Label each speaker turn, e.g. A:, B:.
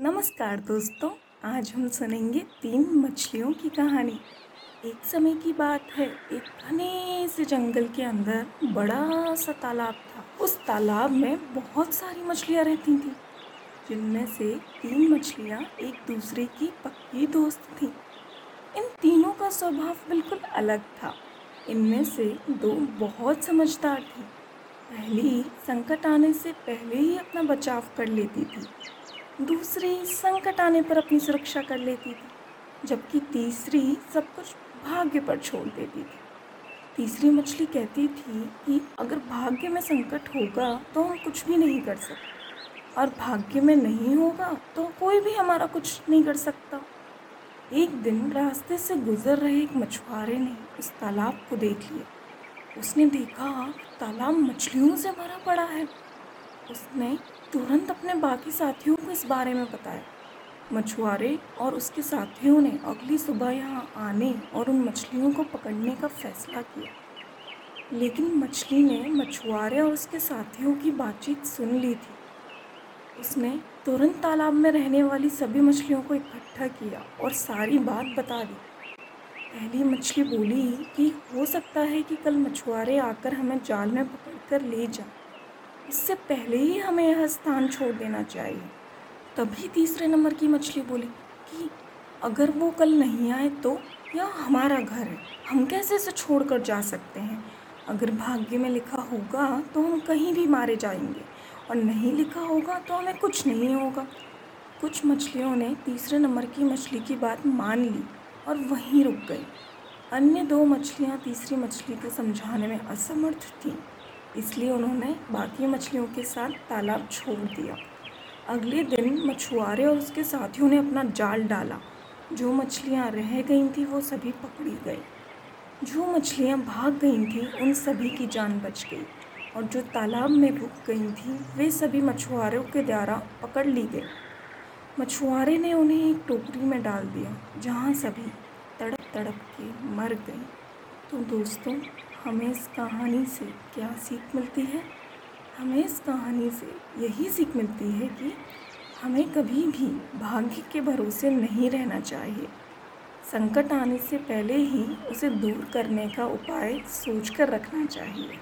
A: नमस्कार दोस्तों, आज हम सुनेंगे तीन मछलियों की कहानी। एक समय की बात है, एक घने से जंगल के अंदर बड़ा सा तालाब था। उस तालाब में बहुत सारी मछलियाँ रहती थीं, जिनमें से तीन मछलियाँ एक दूसरे की पक्की दोस्त थीं। इन तीनों का स्वभाव बिल्कुल अलग था। इनमें से दो बहुत समझदार थी। पहली संकट आने से पहले ही अपना बचाव कर लेती थी। दूसरी संकट आने पर अपनी सुरक्षा कर लेती थी, जबकि तीसरी सब कुछ भाग्य पर छोड़ देती थी। तीसरी मछली कहती थी कि अगर भाग्य में संकट होगा तो हम कुछ भी नहीं कर सकते, और भाग्य में नहीं होगा तो कोई भी हमारा कुछ नहीं कर सकता। एक दिन रास्ते से गुजर रहे एक मछुआरे ने उस तालाब को देख लिया। उसने देखा तालाब मछलियों से भरा पड़ा है। उसने तुरंत अपने बाकी साथियों को इस बारे में बताया मछुआरे और उसके साथियों ने अगली सुबह यहाँ आने और उन मछलियों को पकड़ने का फैसला किया। लेकिन मछली ने मछुआरे और उसके साथियों की बातचीत सुन ली थी। उसने तुरंत तालाब में रहने वाली सभी मछलियों को इकट्ठा किया और सारी बात बता दी। पहली मछली बोली कि हो सकता है कि कल मछुआरे आकर हमें जाल में पकड़ कर ले जाएँ। इससे पहले ही हमें यह स्थान छोड़ देना चाहिए। तभी तीसरे नंबर की मछली बोली कि अगर वो कल नहीं आए तो यह हमारा घर है, हम कैसे इसे छोड़ कर जा सकते हैं? अगर भाग्य में लिखा होगा तो हम कहीं भी मारे जाएँगे और नहीं लिखा होगा तो हमें कुछ नहीं होगा। कुछ मछलियों ने तीसरे नंबर की मछली की बात मान ली और वहीं रुक गई। अन्य दो मछलियाँ तीसरी मछली को समझाने में असमर्थ थीं, इसलिए उन्होंने बाकी मछलियों के साथ तालाब छोड़ दिया। अगले दिन मछुआरे और उसके साथियों ने अपना जाल डाला। जो मछलियाँ रह गई थी, वो सभी पकड़ी गई। जो मछलियाँ भाग गई थी, उन सभी की जान बच गई और जो तालाब में रुक गई थी, वे सभी मछुआरों के द्वारा पकड़ ली गई। मछुआरे ने उन्हें एक टोकरी में डाल दिया, जहाँ सभी तड़प तड़प के मर गई। तो दोस्तों, हमें इस कहानी से क्या सीख मिलती है? हमें इस कहानी से यही सीख मिलती है कि हमें कभी भी भाग्य के भरोसे नहीं रहना चाहिए। संकट आने से पहले ही उसे दूर करने का उपाय सोच कर रखना चाहिए।